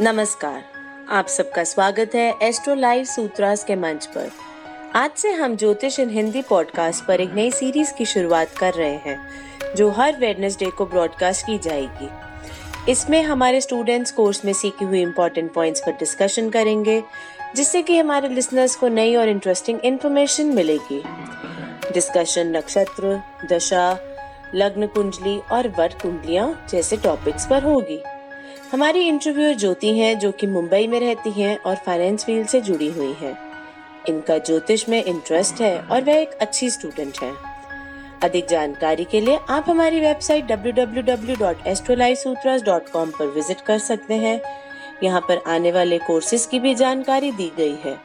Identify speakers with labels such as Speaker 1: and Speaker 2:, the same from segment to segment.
Speaker 1: नमस्कार। आप सबका स्वागत है एस्ट्रो लाइव सूत्रास के मंच पर। आज से हम ज्योतिष इन हिंदी पॉडकास्ट पर एक नई सीरीज़ की शुरुआत कर रहे हैं, जो हर वेडनेसडे को ब्रॉडकास्ट की जाएगी। इसमें हमारे स्टूडेंट्स कोर्स में सीखी हुई इम्पोर्टेंट पॉइंट्स पर डिस्कशन करेंगे, जिससे कि हमारे लिसनर्स को नई और इंटरेस्टिंग इन्फॉर्मेशन मिलेगी। डिस्कशन नक्षत्र, दशा, लग्न कुंडली और वर कुंडलियाँ जैसे टॉपिक्स पर होगी। हमारी इंटरव्यू ज्योति हैं जो कि मुंबई में रहती हैं और फाइनेंस फ़ील्ड से जुड़ी हुई हैं। इनका ज्योतिष में इंटरेस्ट है और वह एक अच्छी स्टूडेंट हैं। अधिक जानकारी के लिए आप हमारी वेबसाइट www.astrolifesutras.com पर विज़िट कर सकते हैं। यहाँ पर आने वाले कोर्सेज की भी जानकारी दी गई है।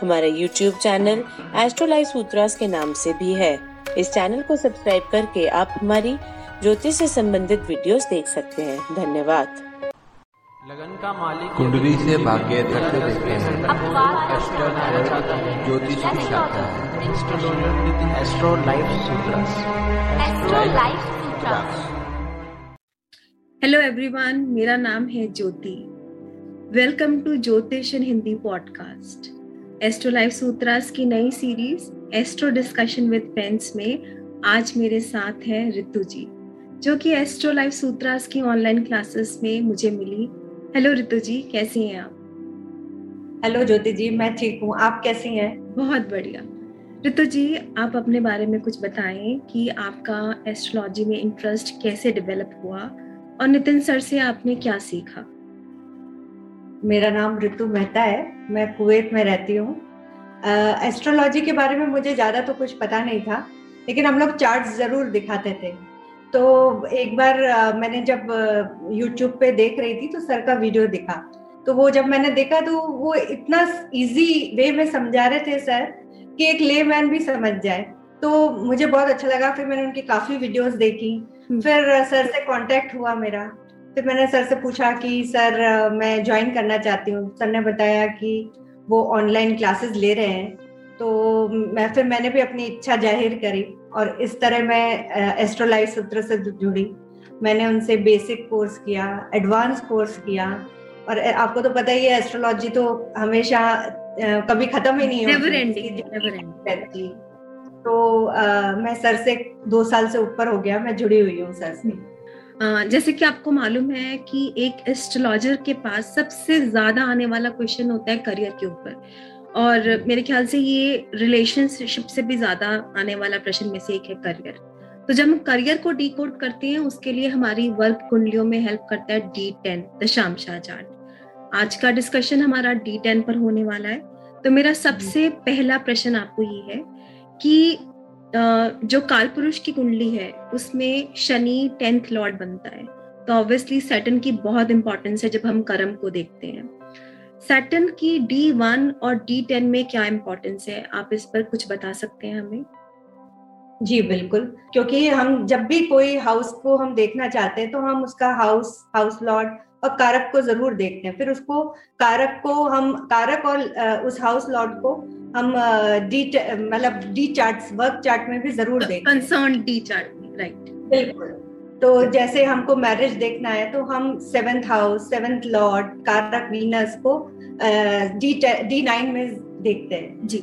Speaker 1: हमारा यूट्यूब चैनल एस्ट्रोलाइफ सूत्रास के नाम से भी है। इस चैनल को सब्सक्राइब करके आप हमारी ज्योतिष से संबंधित वीडियोस देख सकते हैं। धन्यवाद।
Speaker 2: लगन का मालिक
Speaker 3: कुंडली से भाग्य तक देखते हैं। ज्योतिष की शाखा है।
Speaker 2: Astro Life Sutras
Speaker 4: Astro Life Sutras
Speaker 5: hello everyone मेरा नाम है Jyoti. Welcome to Jyotish in Hindi podcast Astro Life Sutras की नई series Astro discussion with friends में आज मेरे साथ है रितु जी जो कि एस्ट्रो लाइफ सूत्रास की ऑनलाइन क्लासेस में मुझे मिली। हेलो रितु जी कैसी हैं आप?
Speaker 6: हेलो ज्योति जी मैं ठीक हूँ। आप कैसी हैं?
Speaker 5: बहुत बढ़िया। रितु जी आप अपने बारे में कुछ बताएँ कि आपका एस्ट्रोलॉजी में इंटरेस्ट कैसे डेवलप हुआ और नितिन सर से आपने क्या सीखा?
Speaker 6: मेरा नाम ऋतु मेहता है। मैं कुवैत में रहती हूँ। एस्ट्रोलॉजी के बारे में मुझे ज़्यादा तो कुछ पता नहीं था लेकिन हम लोग चार्ट ज़रूर दिखाते थे। तो एक बार मैंने जब यूट्यूब पे देख रही थी तो सर का वीडियो दिखा। तो वो जब मैंने देखा तो वो इतना इजी वे में समझा रहे थे सर कि एक ले मैन भी समझ जाए। तो मुझे बहुत अच्छा लगा फिर मैंने उनकी काफ़ी वीडियोस देखी। हम्म। फिर सर से कांटेक्ट हुआ मेरा। फिर मैंने सर से पूछा कि सर मैं ज्वाइन करना चाहती हूँ। सर ने बताया कि वो ऑनलाइन क्लासेस ले रहे हैं। तो मैं फिर मैंने भी अपनी इच्छा ज़ाहिर करी। और इस तरह मैं एस्ट्रोलाइट सूत्र से जुड़ी। मैंने उनसे बेसिक कोर्स किया एडवांस कोर्स किया और आपको तो पता ही है एस्ट्रोलॉजी तो हमेशा कभी खत्म ही नहीं होती। तो आ, मैं सर से दो साल से ऊपर हो गया मैं जुड़ी हुई हूँ सर से।
Speaker 5: जैसे कि आपको मालूम है कि एक एस्ट्रोलॉजर के पास सबसे ज़्यादा आने वाला क्वेश्चन होता है करियर के ऊपर। और मेरे ख्याल से ये रिलेशनशिप से भी ज़्यादा आने वाला प्रश्न में से एक है करियर तो जब हम करियर को डिकोड करते हैं उसके लिए हमारी वर्क कुंडलियों में हेल्प करता है डी टेन दशामशा चार्ट आज का डिस्कशन हमारा डी टेन पर होने वाला है. तो मेरा सबसे पहला प्रश्न आपको ये है कि जो काल पुरुष की कुंडली है उसमें शनि टेंथ लॉर्ड बनता है. तो ऑब्वियसली सैटन की बहुत इंपॉर्टेंस है जब हम कर्म को देखते हैं. सैटन की डी वन और डी टेन में क्या इम्पोर्टेंस है? आप इस पर कुछ बता सकते हैं हमें?
Speaker 6: जी बिल्कुल। क्योंकि हम जब भी कोई हाउस को हम देखना चाहते हैं तो हम उसका हाउस हाउस लॉर्ड और कारक को ज़रूर देखते हैं। फिर उसको कारक को हम कारक और उस हाउस लॉर्ड को हम डी मतलब डी चार्ट वर्क चार्ट में भी ज़रूर देखते
Speaker 5: कंसर्न डी चार्ट राइट
Speaker 6: बिल्कुल। तो जैसे हमको मैरिज देखना है तो हम सेवेंथ हाउस सेवेंथ लॉर्ड कारक वीनस को डी डी नाइन में देखते हैं
Speaker 5: जी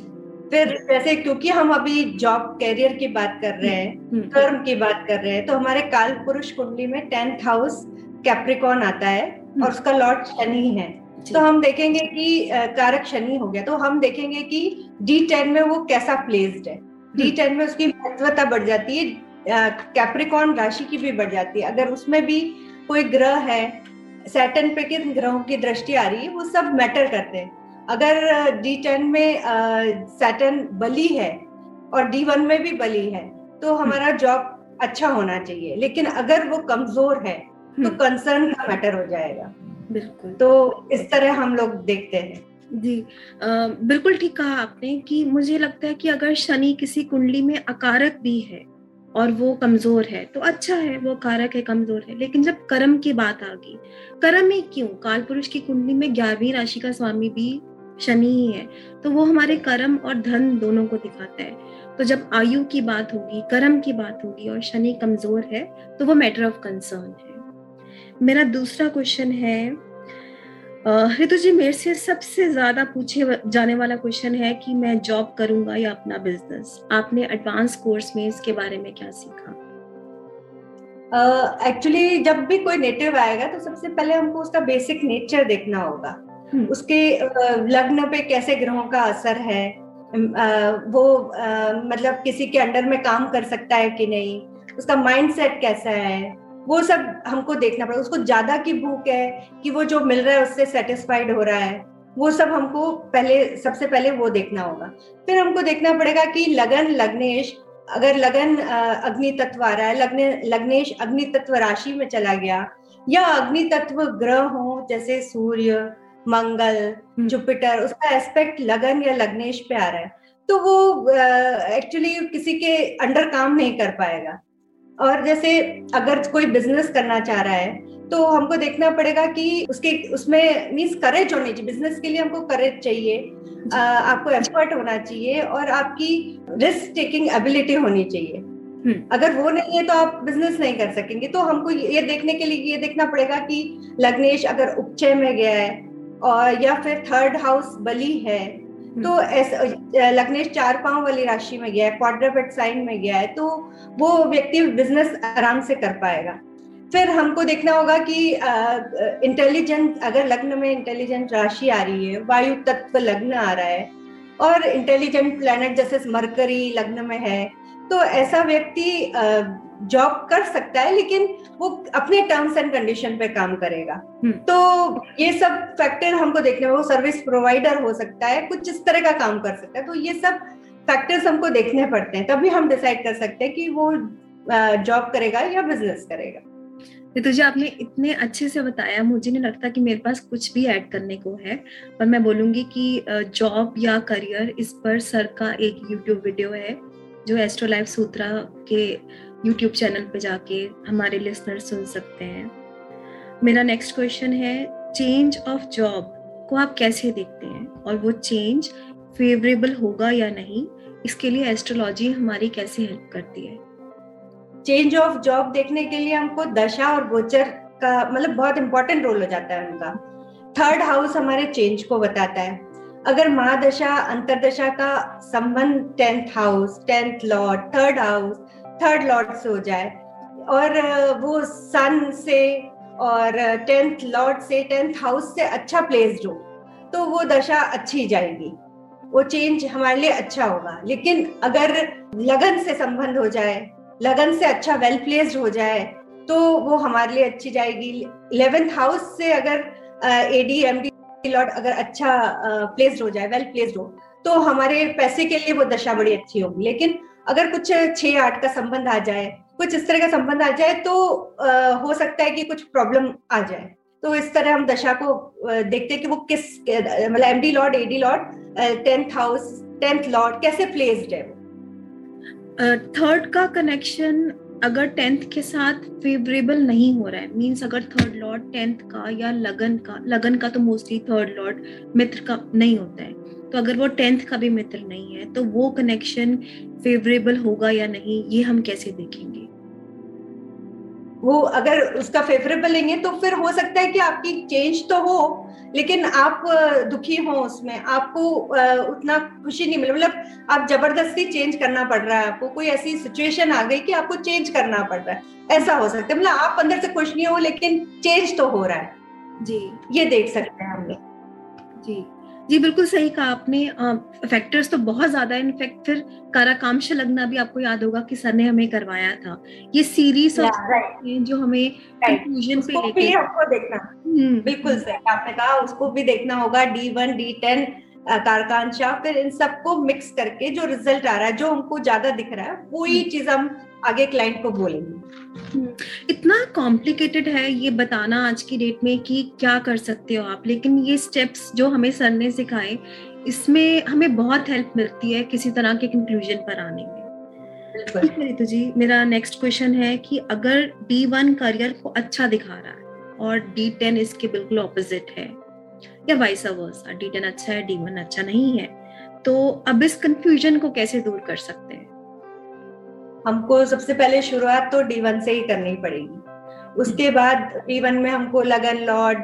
Speaker 6: फिर जैसे क्योंकि हम अभी जॉब कैरियर की बात कर रहे हैं कर्म हम्म, हम्म। की बात कर रहे हैं तो हमारे काल पुरुष कुंडली में टेंथ हाउस कैप्रिकॉन आता है और हम्म। उसका लॉर्ड शनि है तो हम देखेंगे कि कारक शनि हो गया तो हम देखेंगे कि डी टेन में वो कैसा प्लेस्ड है डी। टेन में उसकी महत्वता बढ़ जाती है कैप्रिकॉन राशि की भी बढ़ जाती है। अगर उसमें भी कोई ग्रह है सैटन पे किन ग्रहों की दृष्टि आ रही है वो सब मैटर करते हैं। अगर डी टेन में सैटन बली है और डी वन में भी बली है तो हमारा जॉब हम्म। अच्छा होना चाहिए। लेकिन अगर वो कमज़ोर है तो कंसर्न हम्म। का मैटर हो जाएगा।
Speaker 5: बिल्कुल।
Speaker 6: तो इस तरह हम लोग देखते हैं।
Speaker 5: जी आ, बिल्कुल ठीक कहा आपने कि मुझे लगता है कि अगर शनि किसी कुंडली में अकारक भी है और वो कमज़ोर है। तो अच्छा है, वो कारक है, कमज़ोर है। लेकिन जब कर्म की बात आ गई, कर्म में क्यों? काल पुरुष की कुंडली में ग्यारहवीं राशि का स्वामी भी शनि ही है तो वो हमारे कर्म और धन दोनों को दिखाता है। तो जब आयु की बात होगी, कर्म की बात होगी और शनि कमज़ोर है तो वो मैटर ऑफ़ कंसर्न है। मेरा दूसरा क्वेश्चन है ऋतु जी मेरे से सबसे ज़्यादा पूछे जाने वाला क्वेश्चन है कि मैं जॉब करूँगा या अपना बिज़नेस आपने एडवांस कोर्स में इसके बारे में क्या सीखा?
Speaker 6: एक्चुअली uh, जब भी कोई नेटिव आएगा तो सबसे पहले हमको उसका बेसिक नेचर देखना होगा। हम्म। उसके लग्न पे कैसे ग्रहों का असर है वो मतलब किसी के अंडर में काम कर सकता है कि नहीं? उसका माइंड सेट कैसा है? वो सब हमको देखना पड़ेगा उसको ज़्यादा की भूख है कि वो जो मिल रहा है उससे सेटिस्फाइड हो रहा है वो सब हमको पहले सबसे पहले वो देखना होगा। फिर हमको देखना पड़ेगा कि लगन लग्नेश अगर लगन अग्नि तत्व आ रहा है लग्ने लग्नेश अग्नि तत्व राशि में चला गया या अग्नि तत्व ग्रह हो जैसे सूर्य मंगल हम्म। जुपिटर उसका एस्पेक्ट लगन या लग्नेश पे आ रहा है तो वो एक्चुअली uh, किसी के अंडर काम नहीं कर पाएगा। और जैसे अगर कोई बिज़नेस करना चाह रहा है तो हमको देखना पड़ेगा कि उसके उसमें मीन्स करेज होनी चाहिए बिज़नेस के लिए हमको करेज चाहिए आ, आपको एफर्ट होना चाहिए और आपकी रिस्क टेकिंग एबिलिटी होनी चाहिए हम्म। अगर वो नहीं है तो आप बिज़नेस नहीं कर सकेंगे तो हमको ये देखने के लिए ये देखना पड़ेगा कि लग्नेश अगर उपचय में गया है और या फिर थर्ड हाउस बली है। तो ऐसा लग्नेश चार पाँव वाली राशि में गया है क्वाड्रापेट साइन में गया है तो वो व्यक्ति बिज़नेस आराम से कर पाएगा। फिर हमको देखना होगा कि इंटेलिजेंट अगर लग्न में इंटेलिजेंट राशि आ रही है वायु तत्व लग्न आ रहा है और इंटेलिजेंट प्लैनेट जैसे मरकरी लग्न में है तो ऐसा व्यक्ति जॉब कर सकता है लेकिन वो अपने टर्म्स एंड कंडीशन पे काम करेगा। हम्म। तो ये सब फैक्टर हमको देखने वो सर्विस प्रोवाइडर हो सकता है कुछ इस तरह का काम कर सकता है तो ये सब फैक्टर्स हमको देखने पड़ते हैं। तभी हम डिसाइड कर सकते हैं कि वो जॉब करेगा या बिज़नेस करेगा।
Speaker 5: तो जी आपने इतने अच्छे से बताया मुझे नहीं लगता कि मेरे पास कुछ भी ऐड करने को है पर मैं बोलूँगी कि जॉब या करियर इस पर सर का एक यूट्यूब वीडियो है जो एस्ट्रो लाइफ सूत्रा के यूट्यूब चैनल पे जाके हमारे लिसनर सुन सकते हैं। मेरा नेक्स्ट क्वेश्चन है चेंज ऑफ़ जॉब को आप कैसे देखते हैं? और वो चेंज फेवरेबल होगा या नहीं? इसके लिए एस्ट्रोलॉजी हमारी कैसे हेल्प करती है?
Speaker 6: चेंज ऑफ़ जॉब देखने के लिए हमको दशा और गोचर का मतलब बहुत इंपॉर्टेंट रोल हो जाता है उनका। थर्ड हाउस हमारे चेंज को बताता है। अगर महादशा अंतरदशा का संबंध tenth house tenth lord third house third lord से हो जाए। और वो सन से और टेंथ लॉर्ड से टेंथ हाउस से अच्छा प्लेस्ड हो तो वो दशा अच्छी जाएगी। वो चेंज हमारे लिए अच्छा होगा। लेकिन अगर लगन से संबंध हो जाए, लगन से अच्छा वेल प्लेस्ड हो जाए तो वो हमारे लिए अच्छी जाएगी। इलेवेंथ हाउस से अगर एडी एम डी लॉर्ड अगर अच्छा प्लेस्ड हो जाए वेल प्लेस्ड हो तो हमारे पैसे के लिए वो दशा बड़ी अच्छी होगी। लेकिन अगर कुछ छह आठ का संबंध आ जाए कुछ इस तरह का संबंध आ जाए तो आ, हो सकता है कि कुछ प्रॉब्लम आ जाए। तो इस तरह हम दशा को देखते हैं कि वो किस मतलब MD lord AD lord tenth house tenth lord कैसे प्लेस्ड है वो?
Speaker 5: थर्ड का कनेक्शन अगर टेंथ के साथ फेवरेबल नहीं हो रहा है मींस अगर थर्ड लॉर्ड टेंथ का या लगन का लगन का तो मोस्टली थर्ड लॉर्ड मित्र का नहीं होता है। तो अगर वो टेंथ का भी मित्र नहीं है तो वो कनेक्शन फेवरेबल होगा या नहीं ये हम कैसे देखेंगे?
Speaker 6: वो अगर उसका फेवरेबल लेंगे तो फिर हो सकता है कि आपकी चेंज तो हो लेकिन आप दुखी हो उसमें। आपको उतना खुशी नहीं मिले। मतलब आप ज़बरदस्ती चेंज करना पड़ रहा है आपको। कोई ऐसी सिचुएशन आ गई कि आपको चेंज करना पड़ रहा है। ऐसा हो सकता है। मतलब आप अंदर से खुश नहीं हो लेकिन चेंज तो हो रहा है। जी। ये देख सकते हैं हम लोग।
Speaker 5: जी। जी बिल्कुल सही कहा आपने। फैक्टर्स तो बहुत ज़्यादा इनफैक्ट फिर काराकांक्ष लगना भी आपको याद होगा कि सर ने हमें करवाया था। ये सीरीज़ ऑफ़ जो हमें कंक्लूजन
Speaker 6: पे लेके आपको देखना। हम्म। बिल्कुल सही आपने कहा। उसको भी देखना होगा डी वन डी टेन कारकांशा फिर इन सबको मिक्स करके जो रिज़ल्ट आ रहा है जो हमको ज़्यादा दिख रहा है वही हम्म। चीज़ हम आगे क्लाइंट को बोलेंगे।
Speaker 5: हम्म। इतना कॉम्प्लिकेटेड है ये बताना आज की डेट में कि क्या कर सकते हो आप लेकिन ये स्टेप्स जो हमें सर ने सिखाए इसमें हमें बहुत हेल्प मिलती है किसी तरह के कंक्लूजन पर आने में। तो जी मेरा नेक्स्ट क्वेश्चन है कि अगर डी वन करियर को अच्छा दिखा रहा है और डी टेन इसके बिल्कुल ऑपोजिट है या वाइस वर्सा डी टेन अच्छा है डी वन अच्छा नहीं है तो अब इस कंफ्यूजन को कैसे दूर कर सकते हैं?
Speaker 6: हमको सबसे पहले शुरुआत तो डी वन से ही करनी पड़ेगी उसके बाद डी वन में हमको लगन लॉर्ड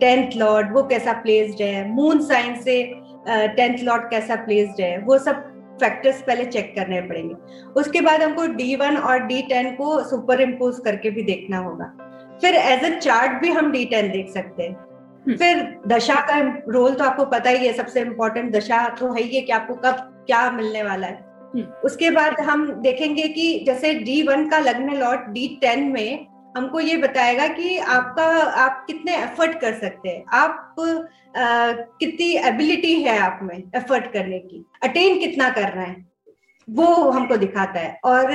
Speaker 6: टेंथ लॉर्ड वो कैसा प्लेस्ड है मून साइन से टेंथ लॉर्ड कैसा प्लेस्ड है वो सब फैक्टर्स पहले चेक करने पड़ेंगे उसके बाद हमको डी वन और डी टेन को सुपर इम्पोज करके भी देखना होगा फिर एज अ चार्ट भी हम डी टेन देख सकते हैं
Speaker 5: हम्म।
Speaker 6: फिर दशा का रोल तो आपको पता ही है सबसे इम्पोर्टेंट दशा तो है ही है कि आपको कब क्या मिलने वाला है। उसके बाद हम देखेंगे कि जैसे डी वन का लग्न लॉट डी टेन में हमको ये बताएगा कि आपका आप कितने एफर्ट कर सकते हैं। आप आ, कितनी एबिलिटी है आप में एफर्ट करने की। अटेन कितना कर रहे हैं वो हमको दिखाता है। और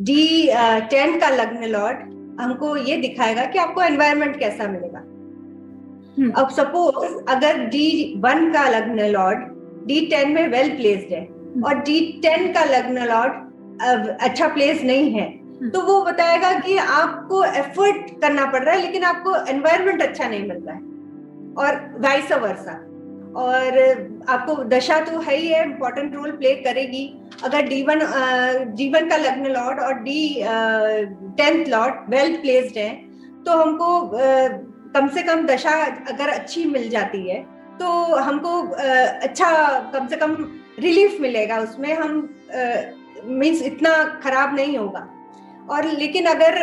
Speaker 6: डी टेन का लग्न लॉट हमको ये दिखाएगा कि आपको एनवायरमेंट कैसा मिलेगा।
Speaker 5: हम्म।
Speaker 6: अब सपोज़ अगर डी वन का लग्न लॉर्ड डी टेन में वेल प्लेस्ड है और डी टेन का लग्न लॉर्ड अच्छा प्लेस नहीं है। तो वो बताएगा कि आपको एफर्ट करना पड़ रहा है लेकिन आपको एनवायरनमेंट अच्छा नहीं मिल रहा है। और वाइस वर्सा और आपको दशा तो है ही है इम्पोर्टेंट रोल प्ले करेगी। अगर डी वन डी वन का लग्न लॉर्ड और D tenth lord well placed है तो हमको कम से कम दशा अगर अच्छी मिल जाती है तो हमको अच्छा कम से कम रिलीफ मिलेगा, उसमें हम मीन्स इतना खराब नहीं होगा। और लेकिन अगर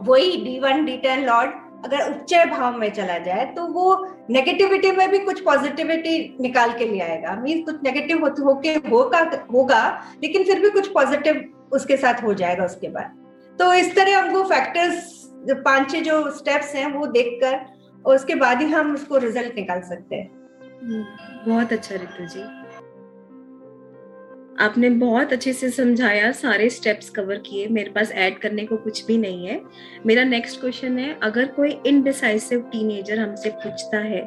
Speaker 6: वही D one D ten lord अगर उच्च भाव में चला जाए तो वो नेगेटिविटी में भी कुछ पॉजिटिविटी निकाल के ले आएगा। मीन कुछ नेगेटिव होके होगा होगा, लेकिन फिर भी कुछ पॉजिटिव उसके साथ हो जाएगा उसके बाद। तो इस तरह हमको फैक्टर्स पाँच छह जो स्टेप्स हैं, वो देखकर और उसके बाद ही हम उसको रिज़ल्ट निकाल सकते हैं।
Speaker 5: बहुत अच्छा रितु जी। आपने बहुत अच्छे से समझाया सारे स्टेप्स कवर किए मेरे पास ऐड करने को कुछ भी नहीं है। मेरा नेक्स्ट क्वेश्चन है अगर कोई इनडिसाइसिव टीनेजर हमसे पूछता है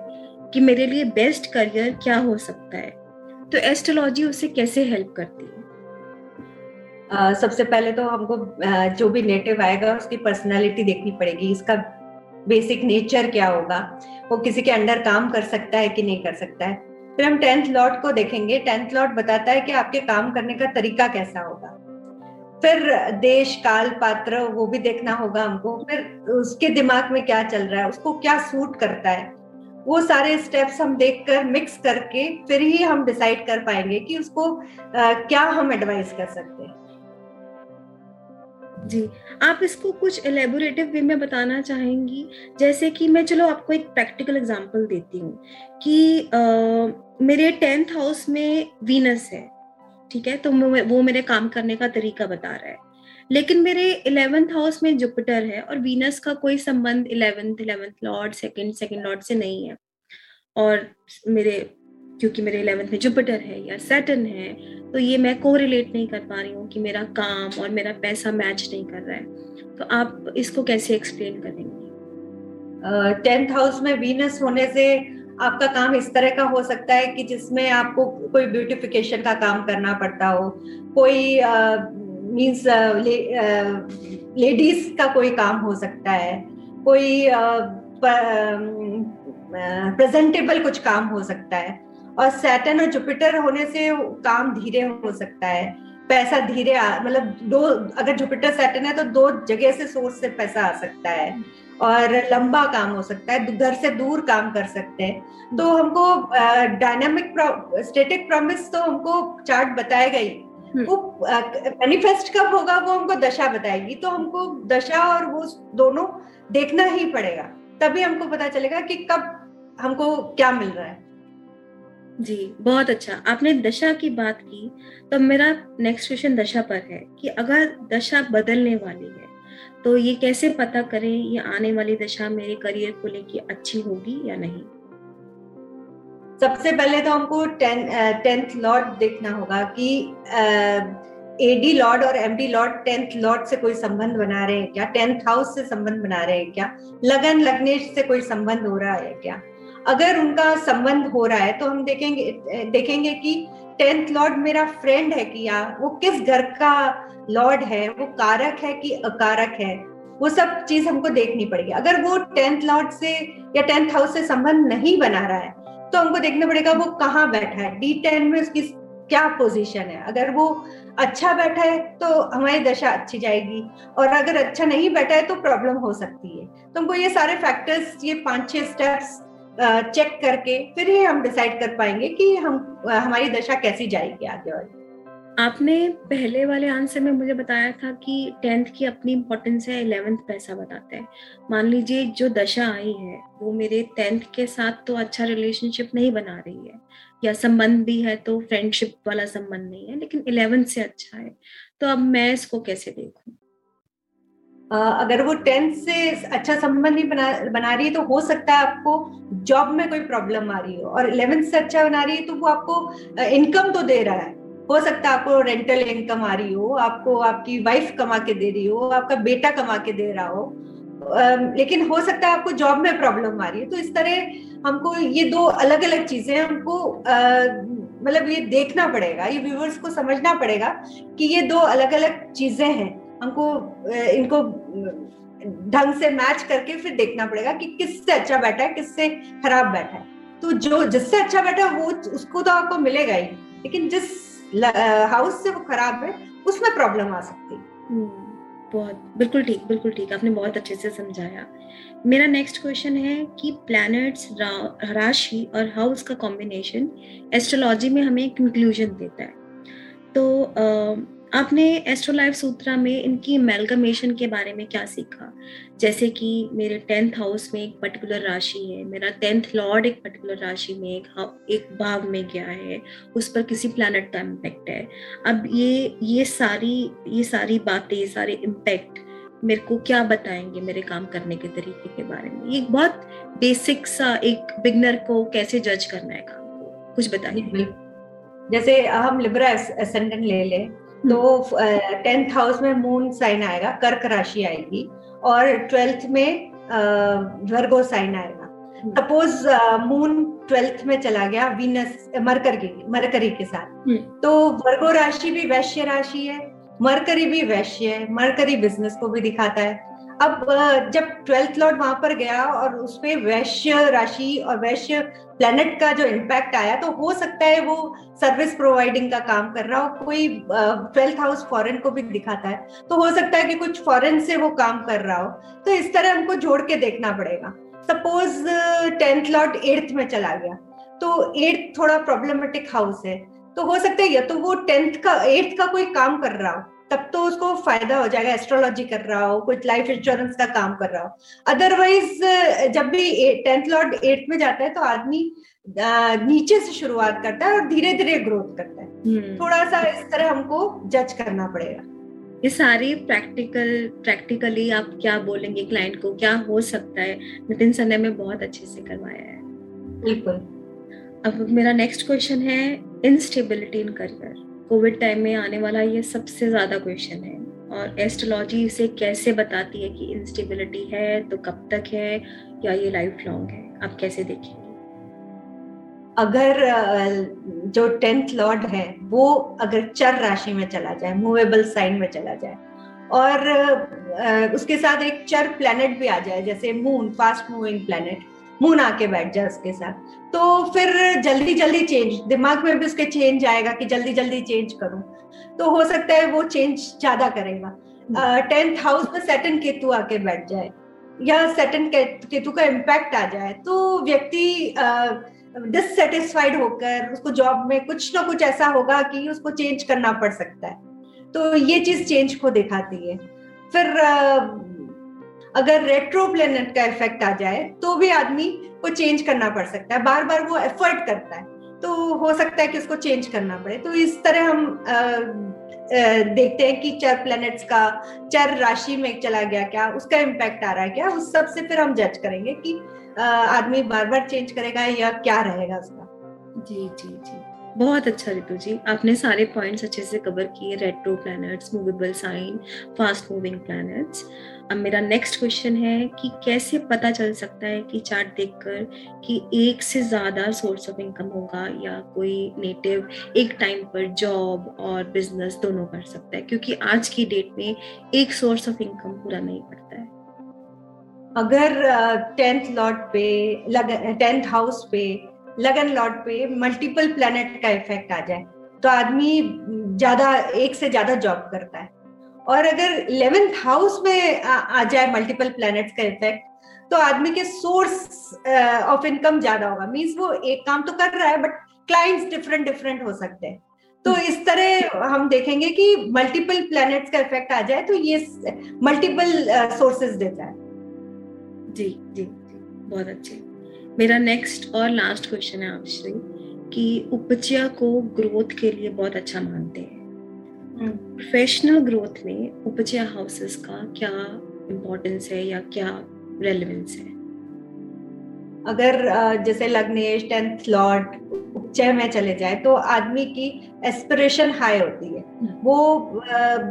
Speaker 5: कि मेरे लिए बेस्ट करियर क्या हो सकता है तो एस्ट्रोलॉजी उसे कैसे हेल्प करती है?
Speaker 6: uh, सबसे पहले तो हमको uh, जो भी नेटिव आएगा उसकी पर्सनालिटी देखनी पड़ेगी इसका बेसिक नेचर क्या होगा वो किसी के अंडर काम कर सकता है कि नहीं कर सकता है। फिर हम टेंथ लॉट को देखेंगे। टेंथ लॉट बताता है कि आपके काम करने का तरीका कैसा होगा। फिर देश काल पात्र वो भी देखना होगा हमको। फिर उसके दिमाग में क्या चल रहा है उसको क्या सूट करता है वो सारे स्टेप्स हम देखकर मिक्स करके फिर ही हम डिसाइड कर पाएँगे कि उसको आ, क्या हम एडवाइस कर सकते हैं।
Speaker 5: जी। आप इसको कुछ एलेबोरेटिव वे में बताना चाहेंगी? जैसे कि मैं चलो आपको एक प्रैक्टिकल एग्जांपल देती हूँ कि आ, मेरे टेंथ हाउस में वीनस है ठीक है? तो वो मेरे काम करने का तरीका बता रहा है। लेकिन मेरे इलेवेंथ हाउस में जुपिटर है और वीनस का कोई संबंध eleventh eleventh lord second second lord से नहीं है। और मेरे क्योंकि मेरे इलेवेंथ में जुपिटर है या सेटन है तो ये मैं को रिलेट नहीं कर पा रही हूँ कि मेरा काम और मेरा पैसा मैच नहीं कर रहा है। तो आप इसको कैसे एक्सप्लेन करेंगे?
Speaker 6: टेंथ uh, हाउस में वीनस होने से आपका काम इस तरह का हो सकता है कि जिसमें आपको कोई ब्यूटिफिकेशन का काम करना पड़ता हो। कोई मीन्स लेडीज़ uh, का कोई काम हो सकता है। कोई प्रेजेंटेबल कुछ काम हो सकता है। और सैटन और जुपिटर होने से काम धीरे हो सकता है। पैसा धीरे मतलब दो अगर जुपिटर सैटन है तो दो जगह से सोर्स से पैसा आ सकता है। और लंबा काम हो सकता है घर से दूर काम कर सकते हैं। तो हमको डायनामिक स्टेटिक प्रॉमिस तो हमको चार्ट बताएगा ही। हम्म। वो मैनिफेस्ट कब होगा वो हमको दशा बताएगी। तो हमको दशा और वो दोनों देखना ही पड़ेगा। तभी हमको पता चलेगा कि कब हमको क्या मिल रहा है।
Speaker 5: जी, बहुत अच्छा। आपने दशा की बात की तो मेरा नेक्स्ट क्वेश्चन दशा पर है कि अगर दशा बदलने वाली है तो ये कैसे पता करें ये आने वाली दशा मेरे करियर को लेके अच्छी होगी या नहीं?
Speaker 6: सबसे पहले तो हमको टेंथ लॉर्ड देखना होगा कि एडी लॉर्ड और M D lord tenth lord से कोई संबंध बना रहे हैं क्या? टेंथ हाउस से संबंध बना रहे हैं क्या? लगन, लग्नेश से कोई संबंध हो रहा है क्या? अगर उनका संबंध हो रहा है तो हम देखेंगे देखेंगे कि टेंथ लॉर्ड मेरा फ्रेंड है कि या, वो किस घर का लॉर्ड है, वो कारक है कि अकारक है, वो सब चीज़ हमको देखनी पड़ेगी। अगर वो टेंथ लॉर्ड से या टेंथ हाउस से संबंध नहीं बना रहा है तो हमको देखना पड़ेगा वो कहाँ बैठा है। डी टेन में उसकी क्या पोजीशन है? अगर वो अच्छा बैठा है तो हमारी दशा अच्छी जाएगी, और अगर अच्छा नहीं बैठा है तो प्रॉब्लम हो सकती है। तो हमको ये सारे फैक्टर्स ये पाँच छह स्टेप्स चेक करके फिर ही हम डिसाइड कर पाएँगे कि हम हमारी दशा कैसी जाएगी आगे और।
Speaker 5: आपने पहले वाले आंसर में मुझे बताया था कि टेंथ की अपनी इम्पोर्टेंस है इलेवेंथ पैसा बताते हैं। मान लीजिए जो दशा आई है, वो मेरे टेंथ के साथ तो अच्छा रिलेशनशिप नहीं बना रही है, या संबंध भी है तो फ्रेंडशिप वाला संबंध नहीं है, लेकिन इलेवेंथ से अच्छा है। तो अब मैं इसको कैसे देखूँ?
Speaker 6: अगर वो टेंथ से अच्छा संबंध नहीं बना बना रही है तो हो सकता है आपको जॉब में कोई प्रॉब्लम आ रही हो और इलेवेंथ से अच्छा बना रही है तो वो आपको इनकम तो दे रहा है। हो सकता है आपको रेंटल इनकम आ रही हो, आपको आपकी वाइफ कमा के दे रही हो, आपका बेटा कमा के दे रहा हो। लेकिन हो सकता है आपको जॉब में प्रॉब्लम आ रही है। तो इस तरह हमको ये दो अलग अलग चीज़ें हमको मतलब ये देखना पड़ेगा, ये व्यूवर्स को समझना पड़ेगा कि ये दो अलग अलग चीज़ें हैं। हमको इनको ढंग से मैच करके फिर देखना पड़ेगा कि किससे अच्छा बैठा है किससे खराब बैठा है। तो जो जिससे अच्छा बैठा है वो उसको तो आपको मिलेगा ही। लेकिन जिस हाउस से वो खराब है उसमें प्रॉब्लम आ सकती है। हम्म,
Speaker 5: बहुत बिल्कुल ठीक बिल्कुल ठीक। आपने बहुत अच्छे से समझाया। मेरा नेक्स्ट क्वेश्चन है कि प्लैनेट्स राशि और हाउस का कॉम्बिनेशन एस्ट्रोलॉजी में हमें कंक्लूजन देता है। तो आपने एस्ट्रोलाइफ सूत्रा में इनकी मेलगमेशन के बारे में क्या सीखा? जैसे कि मेरे टेंथ हाउस में एक पर्टिकुलर राशि है, मेरा टेंथ लॉर्ड एक पर्टिकुलर राशि में एक एक भाव में गया है, उस पर किसी प्लानट का इम्पैक्ट है। अब ये ये सारी ये सारी बातें सारे इम्पैक्ट मेरे को क्या बताएँगे मेरे काम करने के तरीके के बारे में? ये बहुत बेसिक सा एक बिगनर को कैसे जज करना है काम को? कुछ बताइए।
Speaker 6: जैसे हम लिब्रा असेंडेंट ले लें तो टेंथ हाउस में मून साइन आएगा कर्क राशि आएगी और ट्वेल्थ में वर्गो साइन आएगा। सपोज़ मून ट्वेल्थ में चला गया वीनस मरकर के मरकरी के साथ। हम्म। तो वर्गो राशि भी वैश्य राशि है मरकरी भी वैश्य है मरकरी बिज़नेस को भी दिखाता है। अब जब ट्वेल्थ लॉर्ड वहाँ पर गया और उसपे वैश्य राशि और वैश्य प्लेनेट का जो इम्पैक्ट आया तो हो सकता है वो सर्विस प्रोवाइडिंग का काम कर रहा हो, कोई ट्वेल्थ हाउस फॉरेन को भी दिखाता है तो हो सकता है कि कुछ फॉरेन से वो काम कर रहा हो तो इस तरह हमको जोड़ के देखना पड़ेगा। सपोज़ टेंथ लॉर्ड एट्थ में चला गया तो एट्थ थोड़ा प्रॉब्लमेटिक हाउस है तो हो सकता है या तो वो टेंथ का एट्थ का कोई काम कर रहा हो तब तो उसको फ़ायदा हो जाएगा एस्ट्रोलॉजी कर रहा हो कुछ लाइफ इंश्योरेंस का काम कर रहा हो। अदरवाइज़ जब भी टेंथ लॉर्ड एट में जाता है तो आदमी नीचे से शुरुआत करता है और धीरे धीरे ग्रोथ करता है। हम्म। थोड़ा सा इस तरह हमको जज करना पड़ेगा।
Speaker 5: ये सारी प्रैक्टिकल प्रैक्टिकली आप क्या बोलेंगे क्लाइंट को क्या हो सकता है? नितिन सने में बहुत अच्छे से करवाया है।
Speaker 6: बिल्कुल।
Speaker 5: अब मेरा नेक्स्ट क्वेश्चन है instability in career covid time में आने वाला ये सबसे ज़्यादा क्वेश्चन है। और एस्ट्रोलॉजी इसे कैसे बताती है कि इंस्टेबिलिटी है तो कब तक है, या ये लाइफ लॉन्ग है? आप कैसे देखेंगे?
Speaker 6: अगर जो टेंथ लॉर्ड है, वो अगर चर राशि में चला जाए मूवेबल साइन में चला जाए, और उसके साथ एक चर प्लेनेट भी आ जाए, जैसे moon fast moving planet moon आके बैठ जाए उसके साथ। तो फिर जल्दी जल्दी चेंज दिमाग में भी उसके चेंज आएगा कि जल्दी जल्दी चेंज करूँ। तो हो सकता है वो चेंज ज़्यादा करेगा। टेंथ हाउस में सेटन केतु आके बैठ जाए या सेटन केतु का इम्पैक्ट आ जाए तो व्यक्ति डिससेटिस्फाइड होकर उसको जॉब में कुछ ना कुछ ऐसा होगा कि उसको चेंज करना पड़ सकता है। तो ये चीज़ चेंज को दिखाती है। फिर अगर रेट्रो प्लेनेट का इफ़ेक्ट आ जाए तो भी आदमी को चेंज करना पड़ सकता है। बार बार वो एफर्ट करता है। तो हो सकता है कि उसको चेंज करना पड़े। तो इस तरह हम आ, देखते हैं कि चर प्लैनेट्स का चर राशि में चला गया क्या उसका इम्पैक्ट आ रहा है क्या उस सबसे फिर हम जज करेंगे कि आदमी बार बार चेंज करेगा या क्या रहेगा उसका।
Speaker 5: जी जी जी। बहुत अच्छा रितु जी। आपने सारे पॉइंट्स अच्छे से कवर किए retro planets movable sign fast moving planets अब मेरा नेक्स्ट क्वेश्चन है कि कैसे पता चल सकता है कि चार्ट देखकर कि एक से ज़्यादा सोर्स ऑफ़ इनकम होगा या कोई नेटिव एक टाइम पर जॉब और बिज़नेस दोनों कर सकता है? क्योंकि आज की डेट में एक सोर्स ऑफ़ इनकम पूरा नहीं पड़ता है।
Speaker 6: अगर टेंथ लॉट पे टेंथ हाउस पे लगन लॉट पे मल्टीपल प्लेनेट का इफ़ेक्ट आ जाए तो आदमी ज़्यादा एक से ज़्यादा जॉब करता है। और अगर इलेवेंथ हाउस में आ, आ जाए मल्टीपल प्लैनेट्स का इफ़ेक्ट तो आदमी के सोर्स ऑफ़ इनकम ज़्यादा होगा। मीन्स वो एक काम तो कर रहा है बट क्लाइंट्स डिफरेंट डिफरेंट हो सकते हैं। तो इस तरह हम देखेंगे कि मल्टीपल प्लैनेट्स का इफ़ेक्ट आ जाए तो ये मल्टीपल सोर्सेज देता है।
Speaker 5: जी जी। बहुत अच्छे। मेरा नेक्स्ट और लास्ट क्वेश्चन है आपसे कि उपज्या को ग्रोथ के लिए बहुत अच्छा मानते हैं प्रोफेशनल हम्म। ग्रोथ में उपज्या हाउसेस का क्या इम्पोर्टेंस है या क्या रेलेवेंस है
Speaker 6: अगर जैसे लग्नेश टेंथ लॉर्ड उपचय में चले जाए तो आदमी की एस्पिरेशन हाई होती है हम्म। वो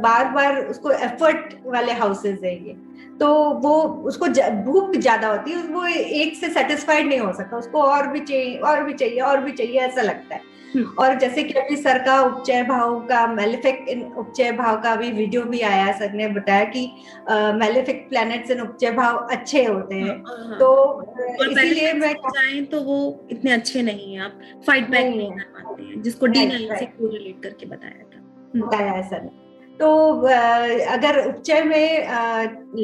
Speaker 6: बार बार उसको एफर्ट वाले हाउसेज है ये तो वो उसको भूख ज़्यादा होती है वो एक से सेटिस्फाइड नहीं हो सकता उसको और भी चाहिए और भी चाहिए और भी चाहिए ऐसा लगता है हम्म। और जैसे कि अभी सर का उपचय भाव का मेलिफिक उपचय भाव का भी वीडियो भी आया सर ने बताया कि मेलिफिक प्लैनेट्स इन उपचय भाव अच्छे होते हैं हाँ, हाँ, हाँ। तो इसीलिए मैं
Speaker 5: चाहें तो वो इतने अच्छे नहीं है आप फाइट बैक नहीं कर पाते हैं जिसको डी नाइन से कोरिलेट करके बताया था।
Speaker 6: बताया है सर तो अगर उपचय में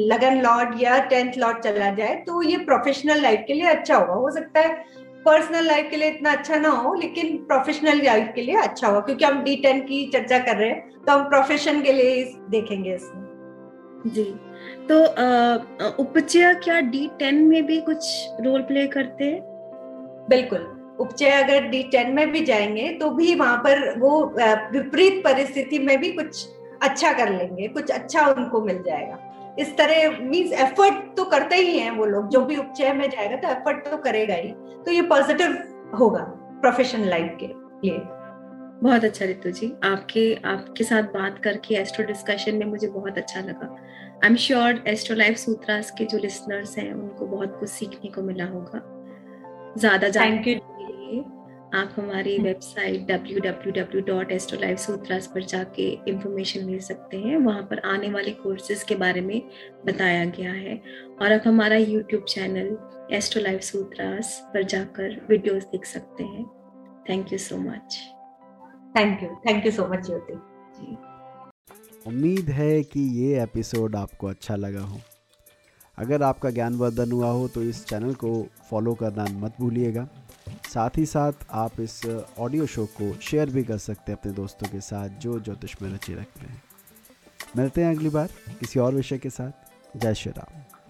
Speaker 6: लगन लॉर्ड या टेंथ लॉर्ड चला जाए तो ये प्रोफेशनल लाइफ के लिए अच्छा होगा। हो सकता है पर्सनल लाइफ के लिए इतना अच्छा ना हो लेकिन प्रोफेशनल लाइफ के लिए अच्छा होगा क्योंकि हम डी टेन की चर्चा कर रहे हैं तो हम प्रोफेशन के लिए देखेंगे इसमें।
Speaker 5: जी। तो उपचय क्या डी टेन में भी कुछ रोल प्ले करते हैं?
Speaker 6: बिल्कुल। उपचय अगर डी टेन में भी जाएँगे तो भी वहाँ पर वो विपरीत परिस्थिति में भी कुछ अच्छा कर लेंगे कुछ अच्छा उनको मिल जाएगा। इस तरह मीन्स एफर्ट तो करते ही हैं वो लोग जो भी उपचय में जाएगा तो एफर्ट तो करेगा ही। तो ये पॉजिटिव होगा प्रोफेशनल लाइफ के लिए।
Speaker 5: बहुत अच्छा रितु जी आपके आपके साथ बात करके एस्ट्रो डिस्कशन में मुझे बहुत अच्छा लगा। I am sure Astro Life Sutras के जो लिसनर्स हैं उनको बहुत कुछ सीखने को मिला होगा। ज़्यादा जानकारी आप हमारी वेबसाइट www.astrolifesutras पर जाके इंफॉर्मेशन ले सकते हैं। वहाँ पर आने वाले कोर्सेज के बारे में बताया गया है। और आप हमारा YouTube channel Astro Life Sutras पर जाकर वीडियोस देख सकते हैं। Thank you so much
Speaker 6: thank you thank you so much Jyoti
Speaker 7: उम्मीद है कि ये एपिसोड आपको अच्छा लगा हो। अगर आपका ज्ञानवर्धन हुआ हो तो इस चैनल को फॉलो करना मत भूलिएगा। साथ ही साथ आप इस ऑडियो शो को शेयर भी कर सकते हैं अपने दोस्तों के साथ जो ज्योतिष में रुचि रखते हैं। मिलते हैं अगली बार किसी और विषय के साथ। जय श्री राम।